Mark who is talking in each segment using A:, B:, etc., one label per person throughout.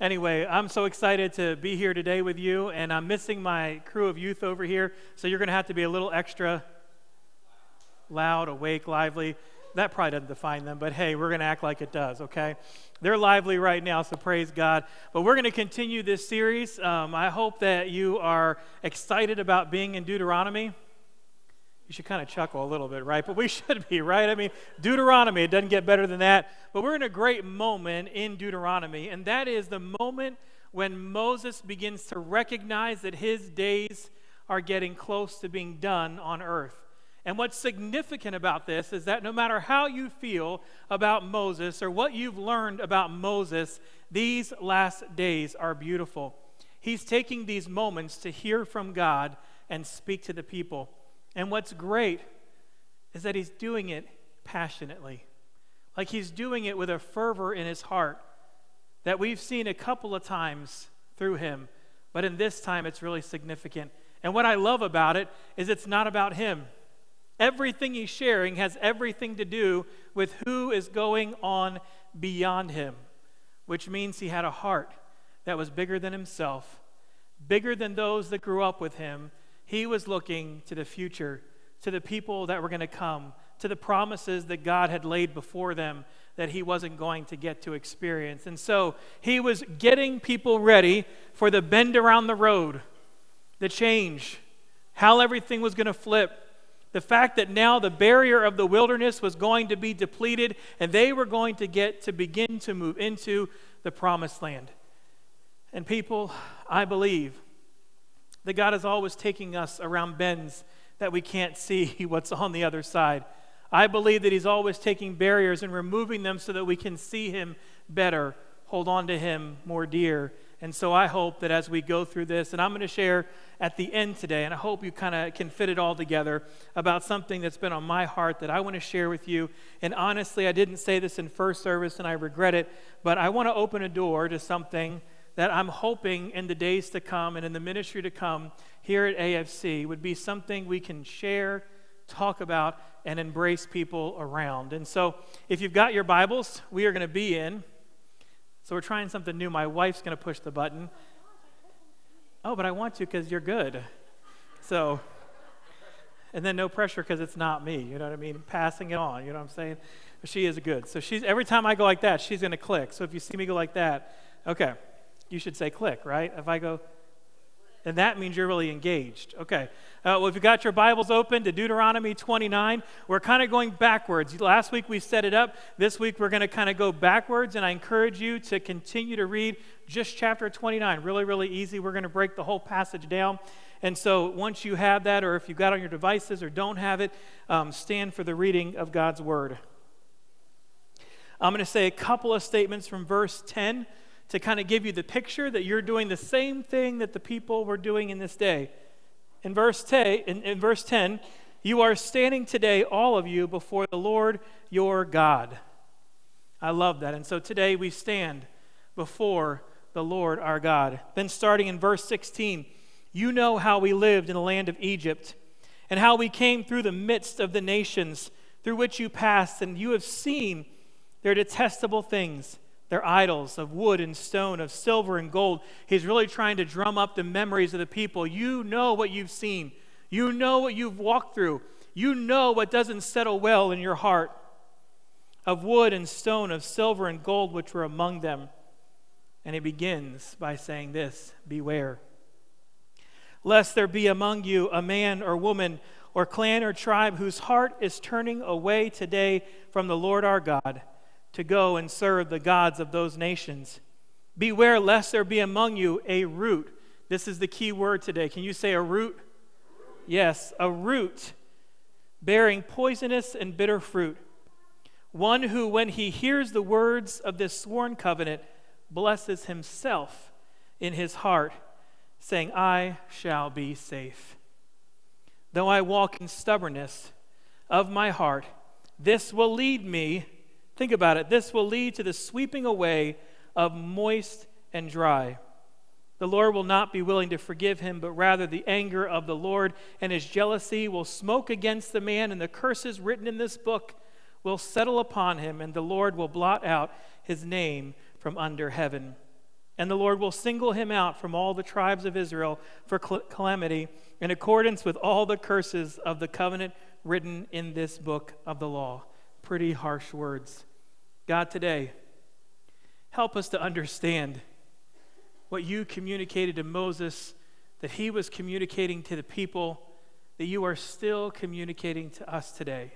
A: Anyway, I'm so excited to be here today with you, and I'm missing my crew of youth over here, so you're going to have to be a little extra loud, awake, lively. That probably doesn't define them, but hey, we're going to act like it does, okay? They're lively right now, so praise God. But we're going to continue this series. Um, I hope that you are excited about being in Deuteronomy you should kind of chuckle a little bit, right? But we should be, right? I mean, Deuteronomy, it doesn't get better than that. But we're in a great moment in Deuteronomy, and that is the moment when Moses begins to recognize that his days are getting close to being done on earth. And what's significant about this is that no matter how you feel about Moses or what you've learned about Moses, these last days are beautiful. He's taking these moments to hear from God and speak to the people. And what's great is that he's doing it passionately. Like he's doing it with a fervor in his heart that we've seen a couple of times through him, but in this time it's really significant. And what I love about it is it's not about him. Everything he's sharing has everything to do with who is going on beyond him, which means he had a heart that was bigger than himself, bigger than those that grew up with him, he was looking to the future, to the people that were going to come, to the promises that God had laid before them that he wasn't going to get to experience. And so he was getting people ready for the bend around the road, the change, how everything was going to flip. The fact that now the barrier of the wilderness was going to be depleted and they were going to get to begin to move into the promised land. And people, I believe that God is always taking us around bends that we can't see what's on the other side. I believe that He's always taking barriers and removing them so that we can see Him better, hold on to Him more dear. And so I hope that as we go through this, and I'm going to share at the end today, and I hope you kind of can fit it all together about something that's been on my heart that I want to share with you. And honestly, I didn't say this in first service, and I regret it, but I want to open a door to something that I'm hoping in the days to come and in the ministry to come here at AFC would be something we can share, talk about, and embrace people around. And so, if you've got your Bibles, we are going to be in. So, we're trying something new. My wife's going to push the button. Oh, but I want to because you're good. So, and then no pressure because it's not me. You know what I mean? Passing it on. You know what I'm saying? But she is good. So she's every time I go like that, she's going to click. So if you see me go like that, okay you should say click, right? If I go, and that means you're really engaged. Okay. Uh, well, if you've got your Bibles open to Deuteronomy 29, we're kind of going backwards. Last week we set it up. This week we're going to kind of go backwards, and I encourage you to continue to read just chapter 29. Really, really easy. We're going to break the whole passage down. And so once you have that, or if you've got on your devices or don't have it, um, stand for the reading of God's Word. I'm going to say a couple of statements from verse 10 to kind of give you the picture that you're doing the same thing that the people were doing in this day. In verse 10, in, in verse 10 you are standing today, all of you, before the Lord your God. I love that. And so today we stand before the Lord our God. Then, starting in verse 16, you know how we lived in the land of Egypt and how we came through the midst of the nations through which you passed, and you have seen their detestable things their idols of wood and stone, of silver and gold. He's really trying to drum up the memories of the people. You know what you've seen, you know what you've walked through, you know what doesn't settle well in your heart of wood and stone, of silver and gold, which were among them. And he begins by saying this Beware, lest there be among you a man or woman or clan or tribe whose heart is turning away today from the Lord our God to go and serve the gods of those nations. Beware lest there be among you a root. This is the key word today. Can you say a root? Yes, a root bearing poisonous and bitter fruit. One who, when he hears the words of this sworn covenant, blesses himself in his heart, saying, I shall be safe. Though I walk in stubbornness of my heart, this will lead me Think about it. This will lead to the sweeping away of moist and dry. The Lord will not be willing to forgive him, but rather the anger of the Lord and his jealousy will smoke against the man, and the curses written in this book will settle upon him, and the Lord will blot out his name from under heaven. and the Lord will single him out from all the tribes of Israel for calamity in accordance with all the curses of the covenant written in this book of the law. Pretty harsh words. God, today, help us to understand what you communicated to Moses, that he was communicating to the people, that you are still communicating to us today.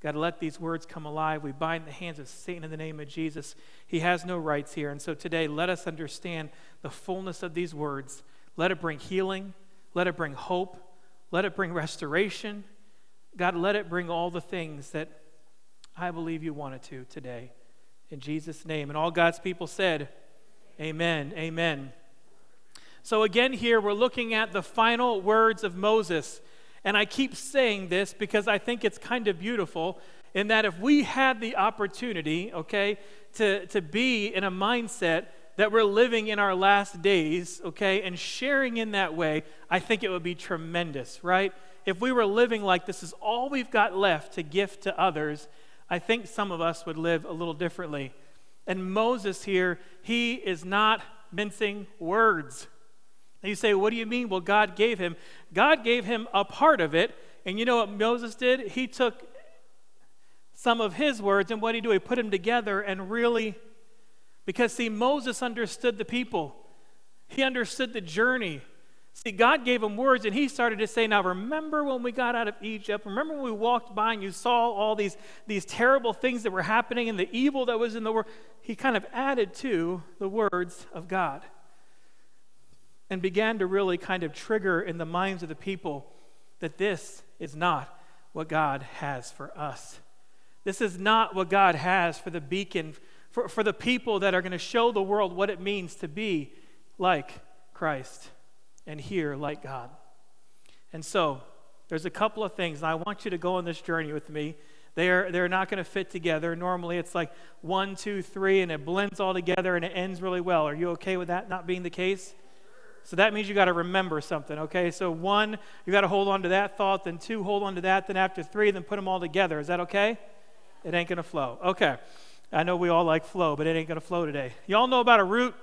A: God, let these words come alive. We bind the hands of Satan in the name of Jesus. He has no rights here. And so today, let us understand the fullness of these words. Let it bring healing. Let it bring hope. Let it bring restoration. God, let it bring all the things that I believe you wanted to today. In Jesus' name. And all God's people said, Amen. Amen. So, again, here we're looking at the final words of Moses. And I keep saying this because I think it's kind of beautiful in that if we had the opportunity, okay, to, to be in a mindset that we're living in our last days, okay, and sharing in that way, I think it would be tremendous, right? If we were living like this is all we've got left to gift to others, I think some of us would live a little differently. And Moses here, he is not mincing words. And you say, what do you mean? Well, God gave him. God gave him a part of it. And you know what Moses did? He took some of his words and what did he do? He put them together and really, because see, Moses understood the people, he understood the journey. See, God gave him words, and he started to say, Now, remember when we got out of Egypt? Remember when we walked by and you saw all these, these terrible things that were happening and the evil that was in the world? He kind of added to the words of God and began to really kind of trigger in the minds of the people that this is not what God has for us. This is not what God has for the beacon, for, for the people that are going to show the world what it means to be like Christ and here like God. And so, there's a couple of things, and I want you to go on this journey with me. They're, they're not going to fit together. Normally, it's like one, two, three, and it blends all together and it ends really well. Are you okay with that not being the case? So that means you got to remember something, okay? So one, you got to hold on to that thought, then two, hold on to that, then after three, then put them all together. Is that okay? It ain't going to flow. Okay. I know we all like flow, but it ain't going to flow today. Y'all know about a root?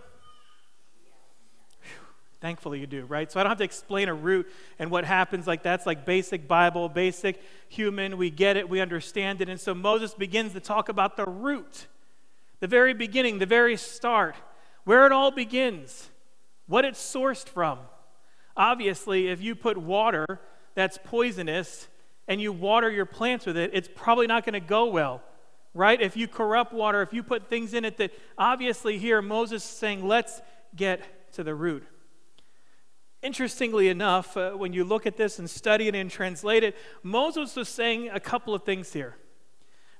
A: Thankfully, you do, right? So I don't have to explain a root and what happens. Like that's like basic Bible, basic human. We get it, we understand it. And so Moses begins to talk about the root, the very beginning, the very start, where it all begins what it's sourced from. Obviously, if you put water that's poisonous and you water your plants with it, it's probably not going to go well, right? If you corrupt water, if you put things in it that obviously here Moses is saying, let's get to the root. Interestingly enough, uh, when you look at this and study it and translate it, Moses was saying a couple of things here.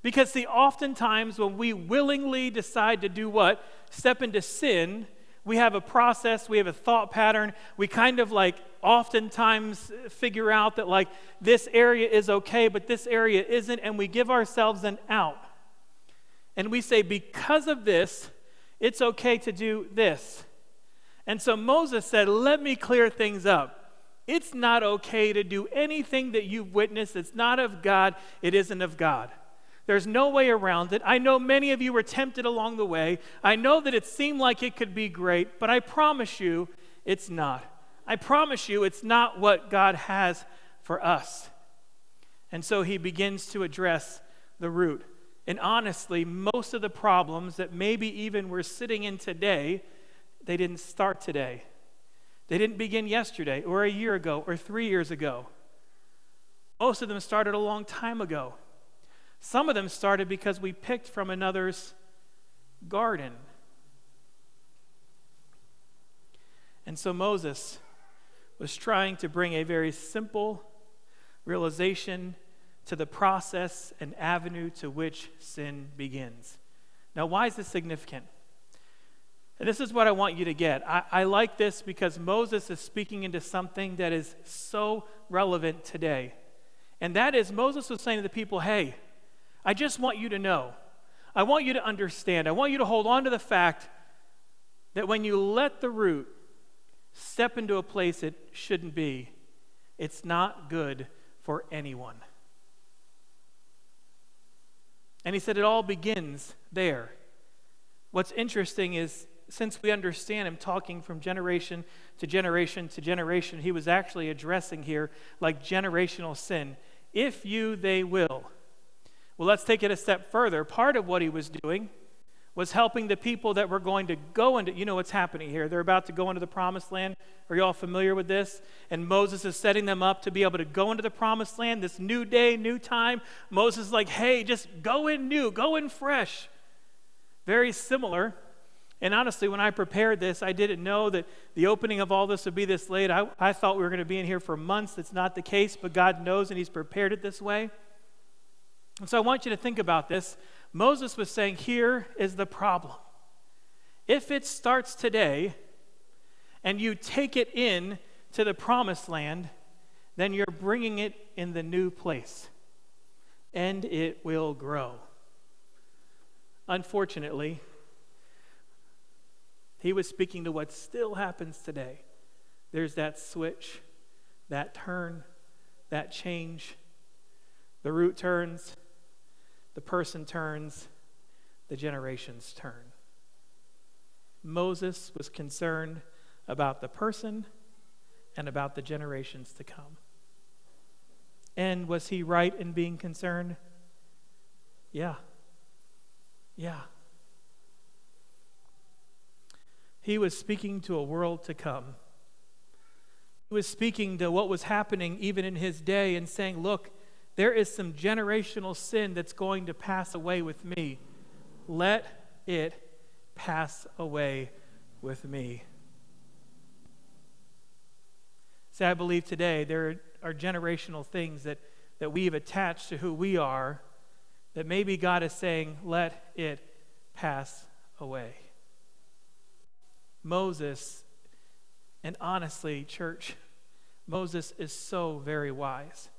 A: Because, see, oftentimes when we willingly decide to do what? Step into sin, we have a process, we have a thought pattern. We kind of like oftentimes figure out that like this area is okay, but this area isn't, and we give ourselves an out. And we say, because of this, it's okay to do this. And so Moses said, Let me clear things up. It's not okay to do anything that you've witnessed It's not of God, it isn't of God. There's no way around it. I know many of you were tempted along the way. I know that it seemed like it could be great, but I promise you it's not. I promise you it's not what God has for us. And so he begins to address the root. And honestly, most of the problems that maybe even we're sitting in today, they didn't start today. They didn't begin yesterday or a year ago or three years ago. Most of them started a long time ago. Some of them started because we picked from another's garden. And so Moses was trying to bring a very simple realization to the process and avenue to which sin begins. Now, why is this significant? And this is what I want you to get. I, I, like this because Moses is speaking into something that is so relevant today. And that is, Moses was saying to the people, hey, I just want you to know. I want you to understand. I want you to hold on to the fact that when you let the root step into a place it shouldn't be, it's not good for anyone. And he said it all begins there. What's interesting is since we understand him talking from generation to generation to generation, he was actually addressing here like generational sin. If you, they will. Well, let's take it a step further. Part of what he was doing was helping the people that were going to go into, you know what's happening here. They're about to go into the promised land. Are you all familiar with this? And Moses is setting them up to be able to go into the promised land, this new day, new time. Moses is like, hey, just go in new, go in fresh. Very similar. And honestly, when I prepared this, I didn't know that the opening of all this would be this late. I, I thought we were going to be in here for months. That's not the case, but God knows and He's prepared it this way. And so I want you to think about this. Moses was saying, Here is the problem. If it starts today and you take it in to the promised land, then you're bringing it in the new place and it will grow. Unfortunately, he was speaking to what still happens today. There's that switch, that turn, that change. The root turns, the person turns, the generations turn. Moses was concerned about the person and about the generations to come. And was he right in being concerned? Yeah. Yeah. He was speaking to a world to come. He was speaking to what was happening even in his day and saying, Look, there is some generational sin that's going to pass away with me. Let it pass away with me. See, I believe today there are generational things that, that we've attached to who we are that maybe God is saying, let it pass away. Moses, and honestly, church, Moses is so very wise.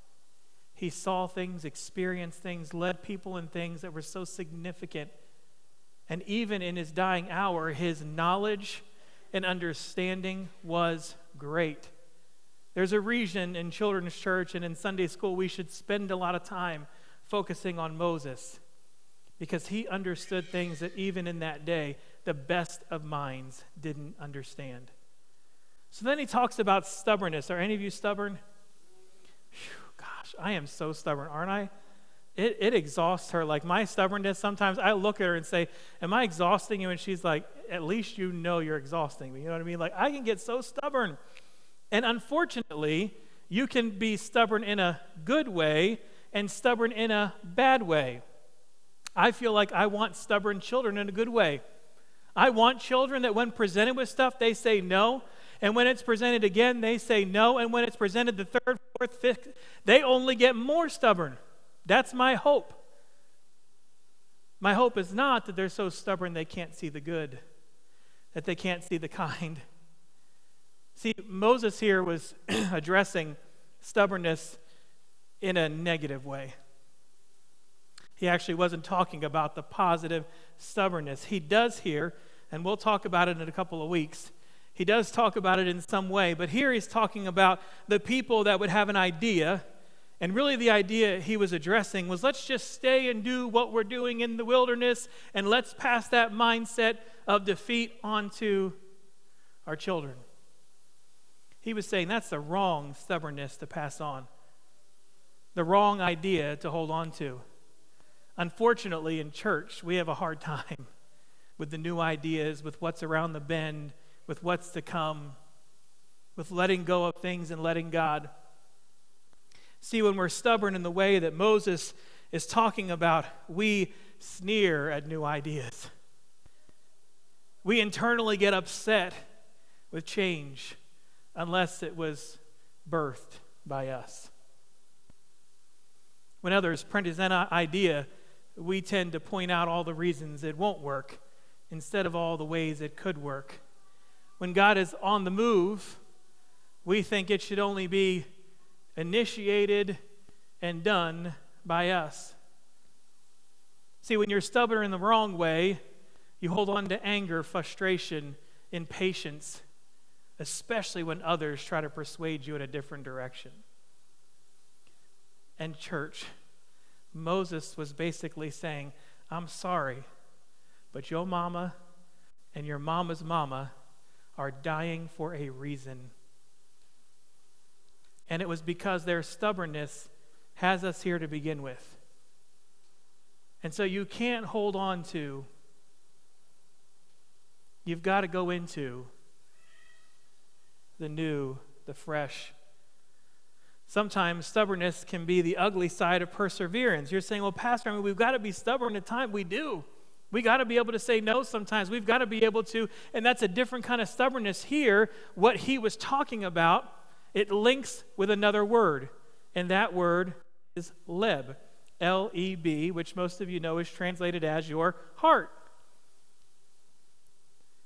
A: He saw things, experienced things, led people in things that were so significant. And even in his dying hour, his knowledge and understanding was great. There's a reason in children's church and in Sunday school we should spend a lot of time focusing on Moses because he understood things that even in that day, the best of minds didn't understand. So then he talks about stubbornness. Are any of you stubborn? Whew, gosh, I am so stubborn, aren't I? It, it exhausts her. Like my stubbornness, sometimes I look at her and say, Am I exhausting you? And she's like, At least you know you're exhausting me. You know what I mean? Like I can get so stubborn. And unfortunately, you can be stubborn in a good way and stubborn in a bad way. I feel like I want stubborn children in a good way. I want children that when presented with stuff, they say no. And when it's presented again, they say no. And when it's presented the third, fourth, fifth, they only get more stubborn. That's my hope. My hope is not that they're so stubborn they can't see the good, that they can't see the kind. See, Moses here was addressing stubbornness in a negative way. He actually wasn't talking about the positive stubbornness. He does here, and we'll talk about it in a couple of weeks. He does talk about it in some way, but here he's talking about the people that would have an idea. And really, the idea he was addressing was let's just stay and do what we're doing in the wilderness, and let's pass that mindset of defeat onto our children. He was saying that's the wrong stubbornness to pass on, the wrong idea to hold on to. Unfortunately, in church, we have a hard time with the new ideas, with what's around the bend, with what's to come, with letting go of things and letting God. See, when we're stubborn in the way that Moses is talking about, we sneer at new ideas. We internally get upset with change unless it was birthed by us. When others present an idea, we tend to point out all the reasons it won't work instead of all the ways it could work. When God is on the move, we think it should only be initiated and done by us. See, when you're stubborn in the wrong way, you hold on to anger, frustration, impatience, especially when others try to persuade you in a different direction. And, church, Moses was basically saying, I'm sorry, but your mama, and your mama's mama are dying for a reason. And it was because their stubbornness has us here to begin with. And so you can't hold on to, you've got to go into the new, the fresh. Sometimes stubbornness can be the ugly side of perseverance. You're saying, well, Pastor, I mean, we've got to be stubborn at times. We do. We got to be able to say no sometimes. We've got to be able to, and that's a different kind of stubbornness here. What he was talking about, it links with another word, and that word is leb, L E B, which most of you know is translated as your heart.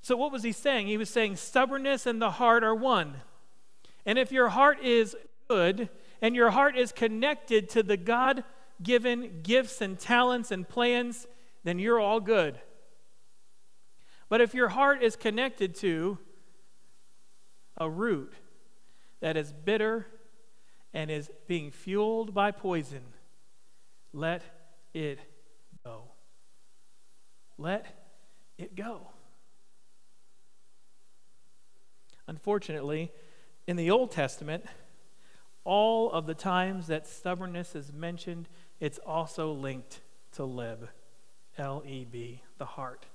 A: So, what was he saying? He was saying stubbornness and the heart are one. And if your heart is and your heart is connected to the God given gifts and talents and plans then you're all good. But if your heart is connected to a root that is bitter and is being fueled by poison, let it go. Let it go. Unfortunately, in the Old Testament, all of the times that stubbornness is mentioned, it's also linked to leb, L E B, the heart.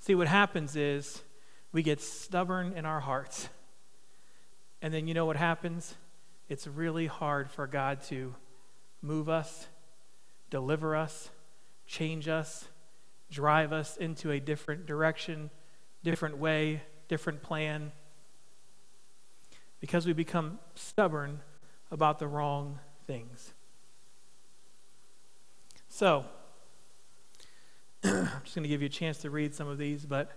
A: See, what happens is we get stubborn in our hearts. And then you know what happens? It's really hard for God to move us, deliver us, change us, drive us into a different direction, different way, different plan. Because we become stubborn about the wrong things. So, I'm just going to give you a chance to read some of these, but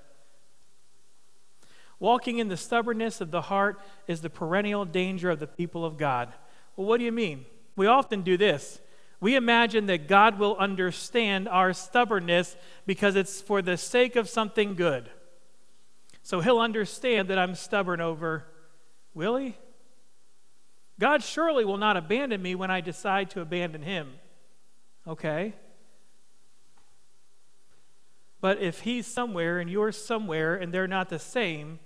A: walking in the stubbornness of the heart is the perennial danger of the people of God. Well, what do you mean? We often do this. We imagine that God will understand our stubbornness because it's for the sake of something good. So he'll understand that I'm stubborn over, will he? God surely will not abandon me when I decide to abandon him. Okay? But if he's somewhere and you're somewhere and they're not the same,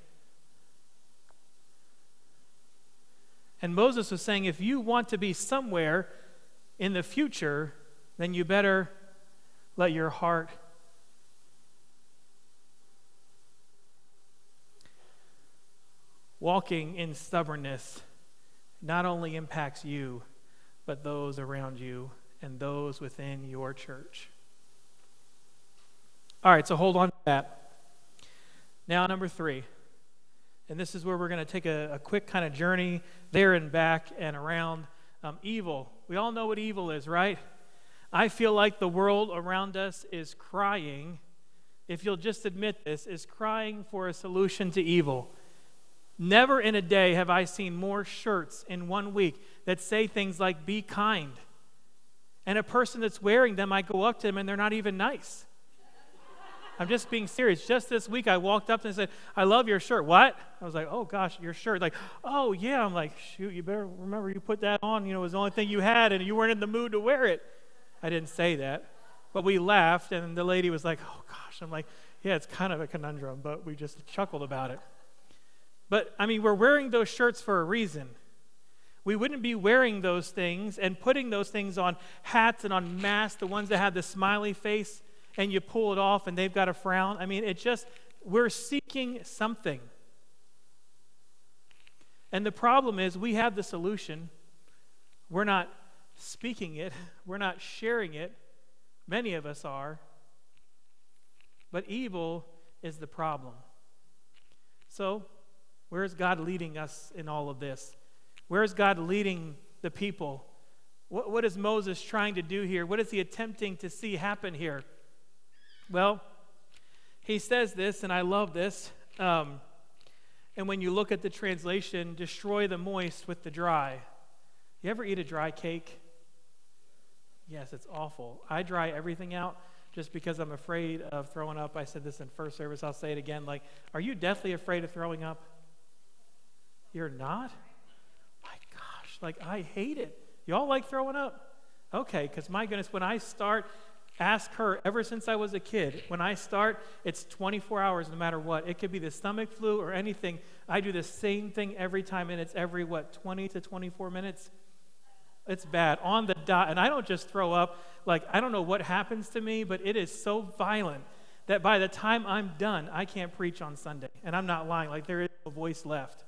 A: and Moses was saying, if you want to be somewhere in the future, then you better let your heart walking in stubbornness not only impacts you, but those around you and those within your church. All right, so hold on to that. Now, number three. And this is where we're going to take a, a, quick kind of journey there and back and around. Um, evil. We all know what evil is, right? I feel like the world around us is crying, if you'll just admit this, is crying for a solution to evil. Never in a day have I seen more shirts in one week that say things like, be kind. And a person that's wearing them, I go up to them and they're not even nice. I'm just being serious. Just this week, I walked up and said, I love your shirt. What? I was like, oh gosh, your shirt. Like, oh yeah. I'm like, shoot, you better remember you put that on. You know, it was the only thing you had and you weren't in the mood to wear it. I didn't say that. But we laughed and the lady was like, oh gosh. I'm like, yeah, it's kind of a conundrum, but we just chuckled about it. But I mean, we're wearing those shirts for a reason. We wouldn't be wearing those things and putting those things on hats and on masks, the ones that have the smiley face and you pull it off and they've got a frown. I mean, it just, we're seeking something. And the problem is, we have the solution. We're not speaking it, we're not sharing it. Many of us are. But evil is the problem. So, where is God leading us in all of this? Where is God leading the people? What, what is Moses trying to do here? What is he attempting to see happen here? Well, he says this, and I love this. Um, and when you look at the translation, destroy the moist with the dry. You ever eat a dry cake? Yes, it's awful. I dry everything out just because I'm afraid of throwing up. I said this in first service. I'll say it again. Like, are you deathly afraid of throwing up? You're not? My gosh, like, I hate it. Y'all like throwing up? Okay, because my goodness, when I start, Ask her ever since I was a kid. When I start, it's 24 hours no matter what. It could be the stomach flu or anything. I do the same thing every time, and it's every, what, 20 to 24 minutes? It's bad. On the dot. And I don't just throw up. Like, I don't know what happens to me, but it is so violent that by the time I'm done, I can't preach on Sunday. And I'm not lying. Like, there is no voice left.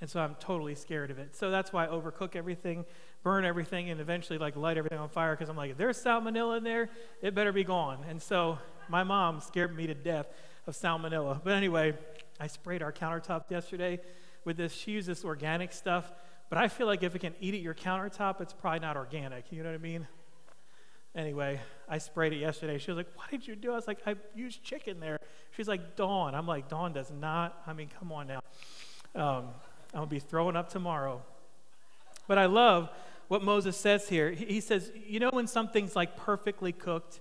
A: And so I'm totally scared of it. So that's why I overcook everything, burn everything, and eventually like light everything on fire because I'm like, if there's salmonella in there, it better be gone. And so my mom scared me to death of salmonella. But anyway, I sprayed our countertop yesterday with this. She used this organic stuff, but I feel like if it can eat at your countertop, it's probably not organic. You know what I mean? Anyway, I sprayed it yesterday. She was like, What did you do? I was like, I used chicken there. She's like, Dawn. I'm like, Dawn does not. I mean, come on now. Um, I'm going to be throwing up tomorrow. But I love what Moses says here. He says, You know, when something's like perfectly cooked,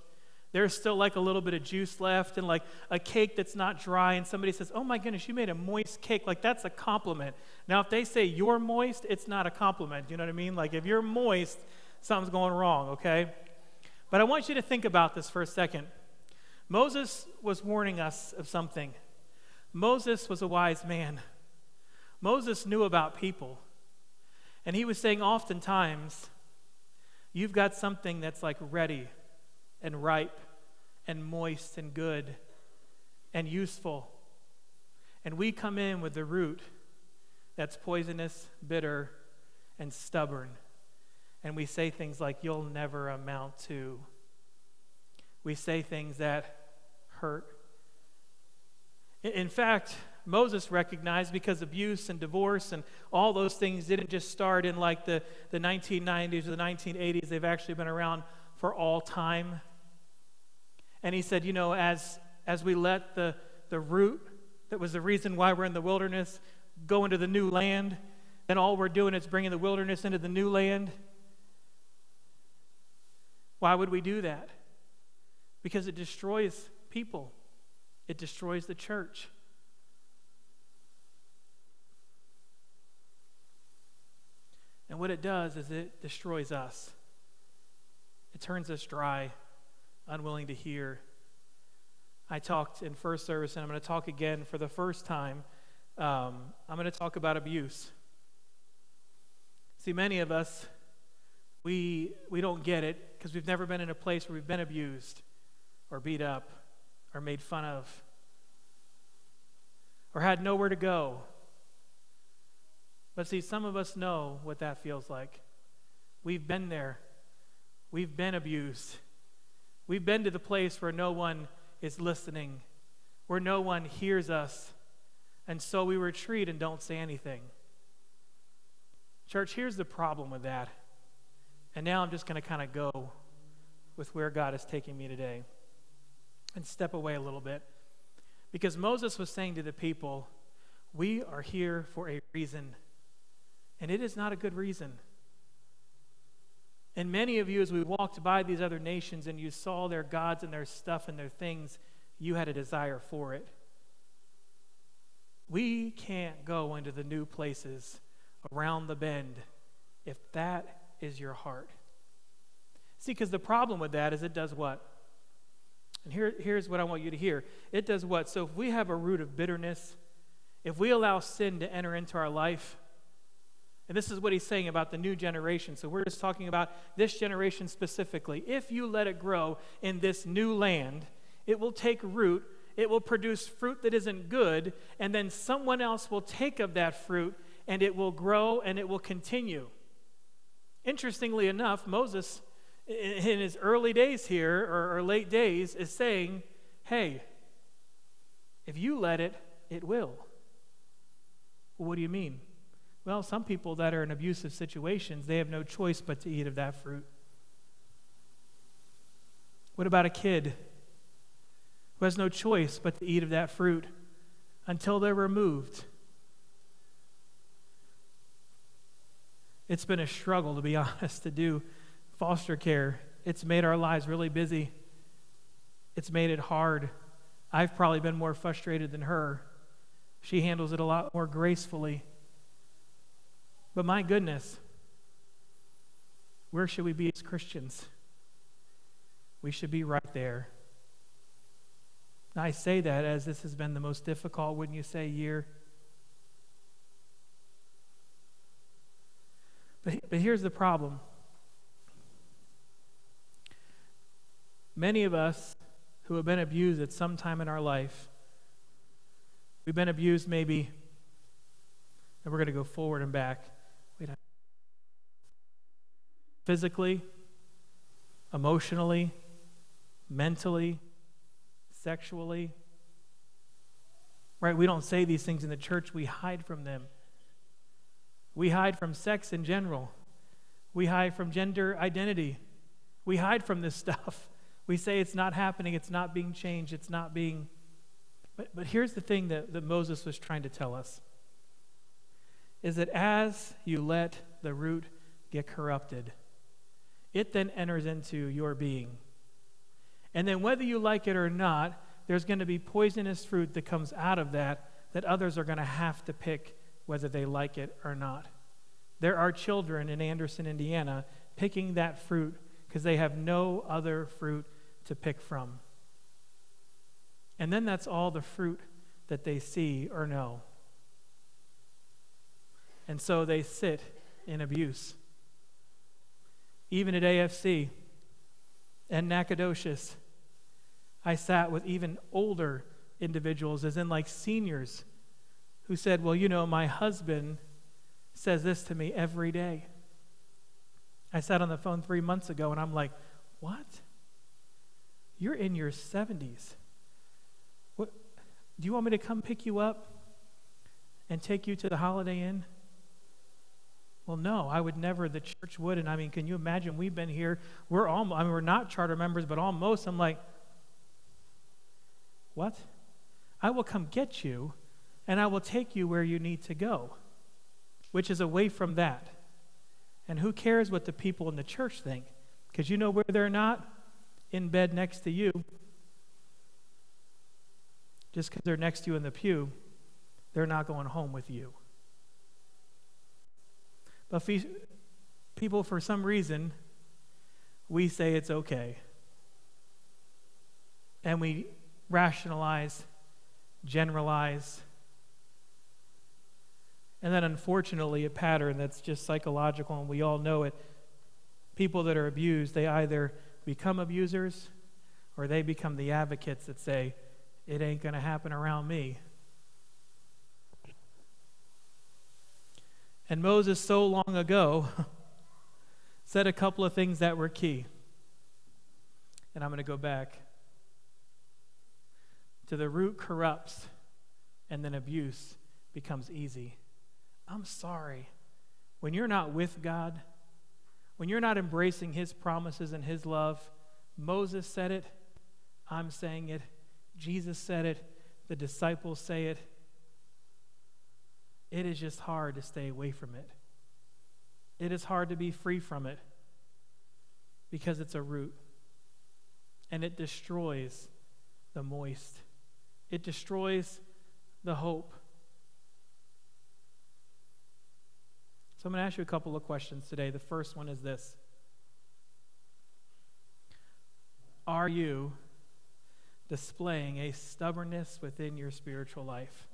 A: there's still like a little bit of juice left, and like a cake that's not dry, and somebody says, Oh my goodness, you made a moist cake. Like, that's a compliment. Now, if they say you're moist, it's not a compliment. You know what I mean? Like, if you're moist, something's going wrong, okay? But I want you to think about this for a second. Moses was warning us of something. Moses was a wise man. Moses knew about people. And he was saying oftentimes, you've got something that's like ready and ripe and moist and good and useful. And we come in with the root that's poisonous, bitter, and stubborn. And we say things like, you'll never amount to. We say things that hurt. In fact, Moses recognized because abuse and divorce and all those things didn't just start in like the, the 1990s or the 1980s. They've actually been around for all time. And he said, you know, as, as we let the, the root that was the reason why we're in the wilderness go into the new land, then all we're doing is bringing the wilderness into the new land. Why would we do that? Because it destroys people, it destroys the church. And what it does is it destroys us. It turns us dry, unwilling to hear. I talked in first service, and I'm going to talk again for the first time. Um, I'm going to talk about abuse. See, many of us, we, we don't get it because we've never been in a place where we've been abused or beat up or made fun of or had nowhere to go but see, some of us know what that feels like. We've been there, we've been abused. We've been to the place where no one is listening, where no one hears us, and so we retreat and don't say anything. Church, here's the problem with that. And now I'm just going to kind of go with where God is taking me today and step away a little bit. Because Moses was saying to the people, We are here for a reason. And it is not a good reason. And many of you, as we walked by these other nations and you saw their gods and their stuff and their things, you had a desire for it. We can't go into the new places around the bend if that is your heart. See, because the problem with that is it does what? And here, here's what I want you to hear it does what? So if we have a root of bitterness, if we allow sin to enter into our life, and this is what he's saying about the new generation. So we're just talking about this generation specifically. If you let it grow in this new land, it will take root, it will produce fruit that isn't good, and then someone else will take of that fruit and it will grow and it will continue. Interestingly enough, Moses, in his early days here, or, late days, is saying, hey, if you let it, it will. What do you mean? Well, some people that are in abusive situations, they have no choice but to eat of that fruit. What about a kid who has no choice but to eat of that fruit until they're removed? It's been a struggle, to be honest, to do foster care. It's made our lives really busy. It's made it hard. I've probably been more frustrated than her. She handles it a lot more gracefully. But my goodness, where should we be as Christians? we should be right there. I say that as this has been the most difficult, wouldn't you say, year? But, but here's the problem. Many of us who have been abused at some time in our life, we've been abused maybe, and we're going to go forward and back. Physically, emotionally, mentally, sexually. Right? We don't say these things in the church, we hide from them. We hide from sex in general. We hide from gender identity. We hide from this stuff. We say it's not happening, it's not being changed, it's not being. But, but here's the thing that, that Moses was trying to tell us is that as you let the root get corrupted, it then enters into your being. And then, whether you like it or not, there's going to be poisonous fruit that comes out of that that others are going to have to pick whether they like it or not. There are children in Anderson, Indiana, picking that fruit because they have no other fruit to pick from. And then that's all the fruit that they see or know. And so they sit in abuse. Even at AFC and Nacogdoches, I sat with even older individuals, as in like seniors, who said, Well, you know, my husband says this to me every day. I sat on the phone three months ago and I'm like, What? You're in your 70s. What, do you want me to come pick you up and take you to the Holiday Inn? Well, no, I would never. The church would. And I mean, can you imagine? We've been here. We're all, I mean, we're not charter members, but almost. I'm like, what? I will come get you and I will take you where you need to go, which is away from that. And who cares what the people in the church think? Because you know where they're not? in bed next to you, just because they're next to you in the pew, they're not going home with you. But people, for some reason, we say it's okay. And we rationalize, generalize, and then unfortunately, a pattern that's just psychological, and we all know it. People that are abused, they either become abusers or they become the advocates that say, it ain't going to happen around me. And Moses, so long ago, said a couple of things that were key. And I'm going to go back to the root corrupts, and then abuse becomes easy. I'm sorry. When you're not with God, when you're not embracing His promises and His love, Moses said it, I'm saying it, Jesus said it, the disciples say it. It is just hard to stay away from it. It is hard to be free from it because it's a root and it destroys the moist, it destroys the hope. So I'm going to ask you a couple of questions today. The first one is this Are you displaying a stubbornness within your spiritual life?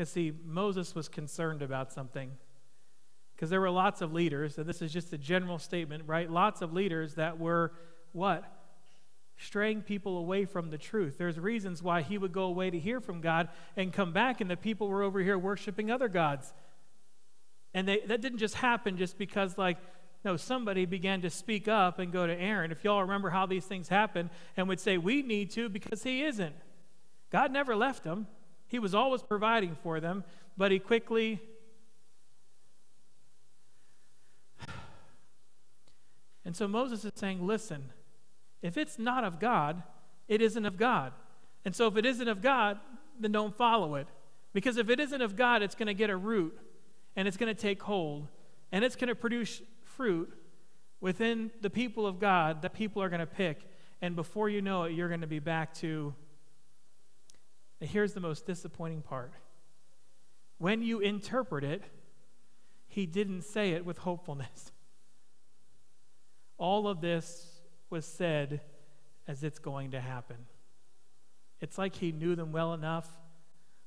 A: Because, see, Moses was concerned about something. Because there were lots of leaders, and this is just a general statement, right? Lots of leaders that were what? straying people away from the truth. There's reasons why he would go away to hear from God and come back, and the people were over here worshiping other gods. And they, that didn't just happen just because, like, no, somebody began to speak up and go to Aaron. If y'all remember how these things happened, and would say, We need to because he isn't. God never left them, he was always providing for them, but he quickly. And so Moses is saying, Listen, if it's not of God, it isn't of God. And so if it isn't of God, then don't follow it. Because if it isn't of God, it's going to get a root and it's going to take hold and it's going to produce fruit within the people of God that people are going to pick. And before you know it, you're going to be back to. Here's the most disappointing part. When you interpret it, he didn't say it with hopefulness. all of this was said as it's going to happen. It's like he knew them well enough,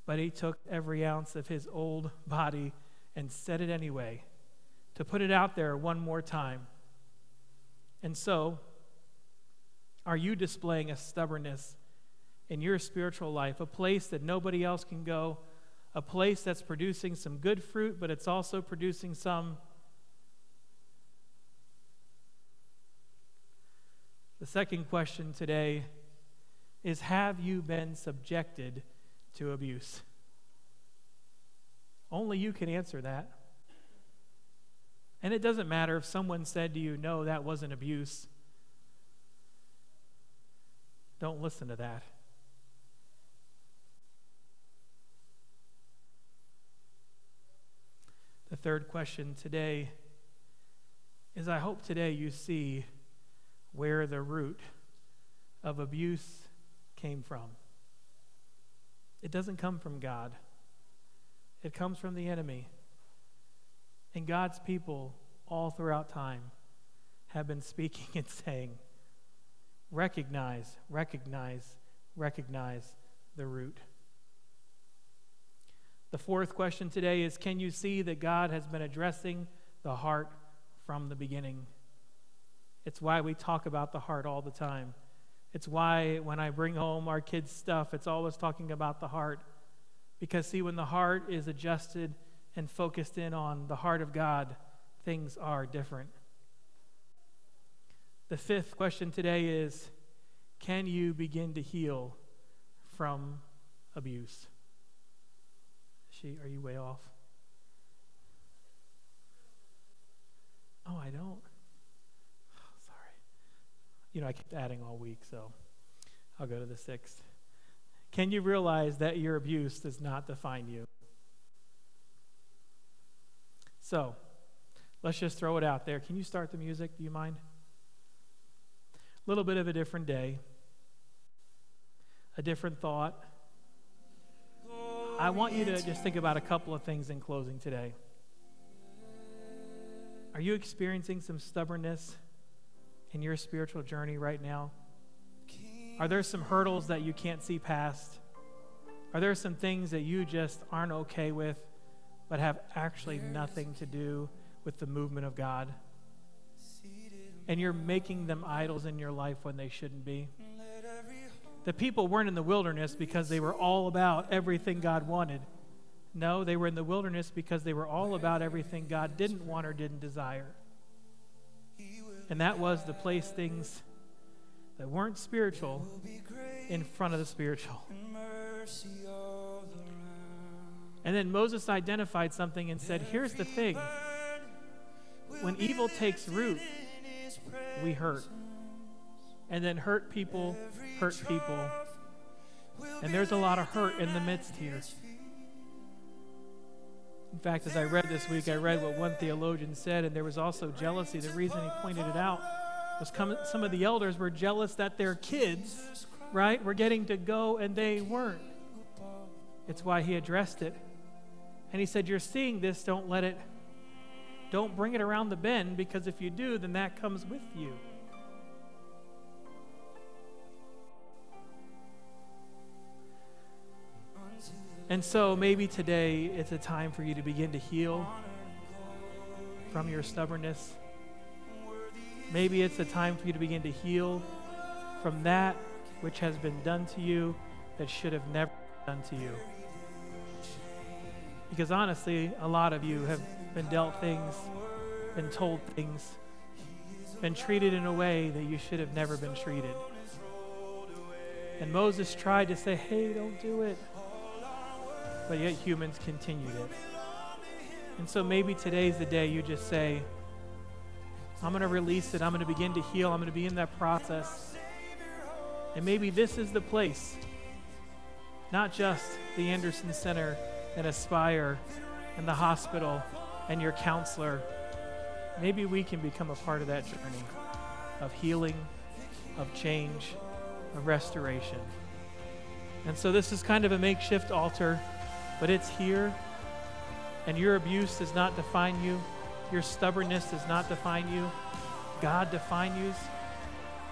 A: but he took every ounce of his old body and said it anyway to put it out there one more time. And so, are you displaying a stubbornness in your spiritual life, a place that nobody else can go, a place that's producing some good fruit, but it's also producing some. The second question today is Have you been subjected to abuse? Only you can answer that. And it doesn't matter if someone said to you, No, that wasn't abuse. Don't listen to that. The third question today is I hope today you see where the root of abuse came from. It doesn't come from God, it comes from the enemy. And God's people, all throughout time, have been speaking and saying, recognize, recognize, recognize the root. The fourth question today is Can you see that God has been addressing the heart from the beginning? It's why we talk about the heart all the time. It's why when I bring home our kids' stuff, it's always talking about the heart. Because, see, when the heart is adjusted and focused in on the heart of God, things are different. The fifth question today is Can you begin to heal from abuse? She, are you way off? Oh, I don't. Oh, sorry. You know, I kept adding all week, so I'll go to the sixth. Can you realize that your abuse does not define you? So, let's just throw it out there. Can you start the music? Do you mind? A little bit of a different day, a different thought I want you to just think about a couple of things in closing today. Are you experiencing some stubbornness in your spiritual journey right now? Are there some hurdles that you can't see past? Are there some things that you just aren't okay with, but have actually nothing to do with the movement of God? And you're making them idols in your life when they shouldn't be? The people weren't in the wilderness because they were all about everything God wanted. No, they were in the wilderness because they were all about everything God didn't want or didn't desire. And that was to place things that weren't spiritual in front of the spiritual. And then Moses identified something and said, Here's the thing when evil takes root, we hurt and then hurt people hurt people. And there's a lot of hurt in the midst here. In fact, as I read this week, I read what one theologian said, and there was also jealousy. The reason he pointed it out was some of the elders were jealous that their kids, right, were getting to go and they weren't. It's why he addressed it. And he said, You're seeing this, don't let it, don't bring it around the bend, because if you do, then that comes with you. And so maybe today it's a time for you to begin to heal from your stubbornness. Maybe it's a time for you to begin to heal from that which has been done to you that should have never been done to you. Because honestly, a lot of you have been dealt things, been told things, been treated in a way that you should have never been treated. And Moses tried to say, hey, don't do it but yet humans continued it. And so maybe today's the day you just say, I'm going to release it. I'm going to begin to heal. I'm going to be in that process. And maybe this is the place, not just the Anderson Center and Aspire and the hospital and your counselor. Maybe we can become a part of that journey of healing, of change, of restoration. And so this is kind of a makeshift altar but it's here. And your abuse does not define you, your stubbornness does not define you.
B: God defines you.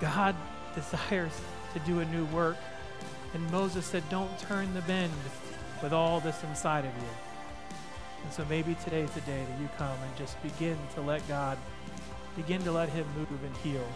B: God desires to do a new work. And Moses said, Don't turn the bend with all this inside of you. And so maybe today's the day that you come and just begin to let God, begin to let Him move and heal.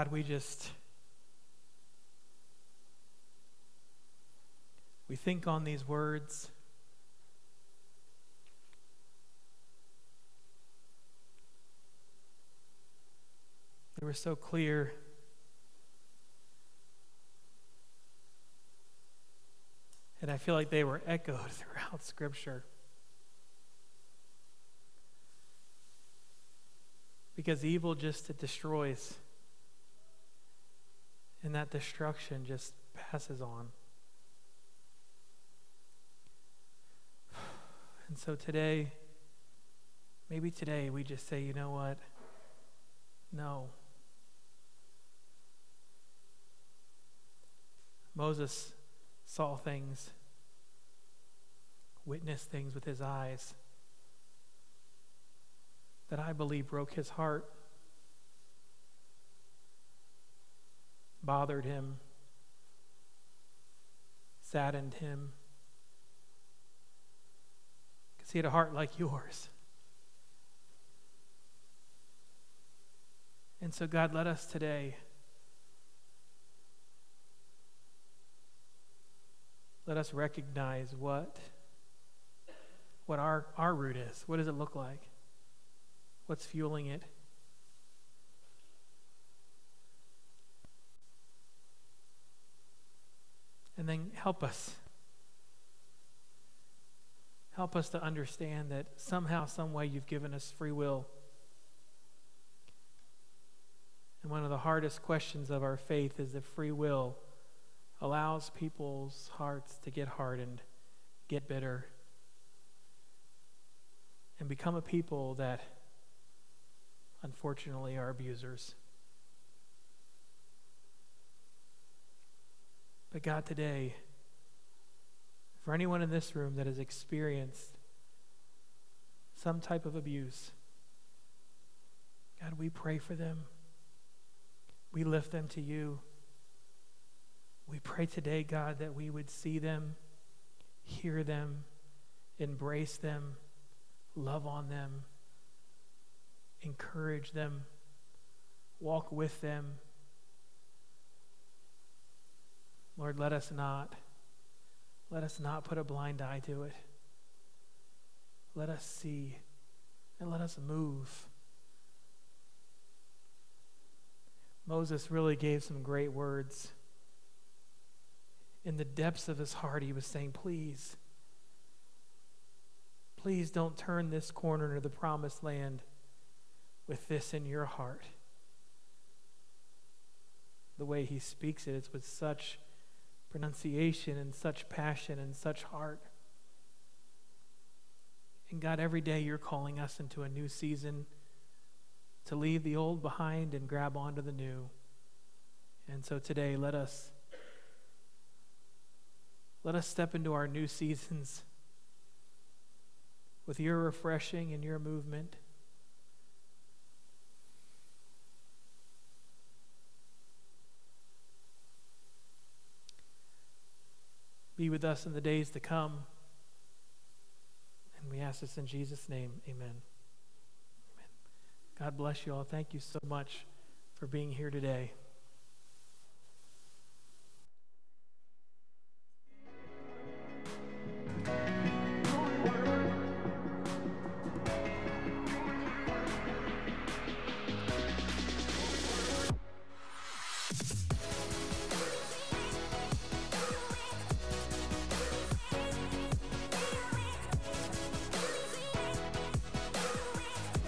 B: God, we just. We think on these words. They were so clear. And I feel like they were echoed throughout Scripture. Because evil just destroys and that destruction just passes on. And so today, maybe today we just say, you know what? No. Moses saw things, witnessed things with his eyes that I believe broke his heart. Bothered him, saddened him, because he had a heart like yours. And so, God, let us today. Let us recognize what, what our, our root is. What does it look like? What's fueling it? And then help us. Help us to understand that somehow, some way, you've given us free will. And one of the hardest questions of our faith is if free will allows people's hearts to get hardened, get bitter, and become a people that unfortunately are abusers. But God, today, for anyone in this room that has experienced some type of abuse, God, we pray for them. We lift them to you. We pray today, God, that we would see them, hear them, embrace them, love on them, encourage them, walk with them Lord, let us not let us not put a blind eye to it. Let us see
A: and let us move. Moses really gave some great words. In the depths of his heart, he was saying, Please, please don't turn this corner to the promised land with this in your heart. The way he speaks it, it is with such pronunciation and such passion and such heart. And God, every day you're calling us into a new season to leave the old behind and grab onto the new. And so today, let us let us step into our new seasons with your refreshing and your movement. Be with us in the days to come. And we ask this in Jesus' name. Amen. Amen. God bless you all. Thank you so much for being here today.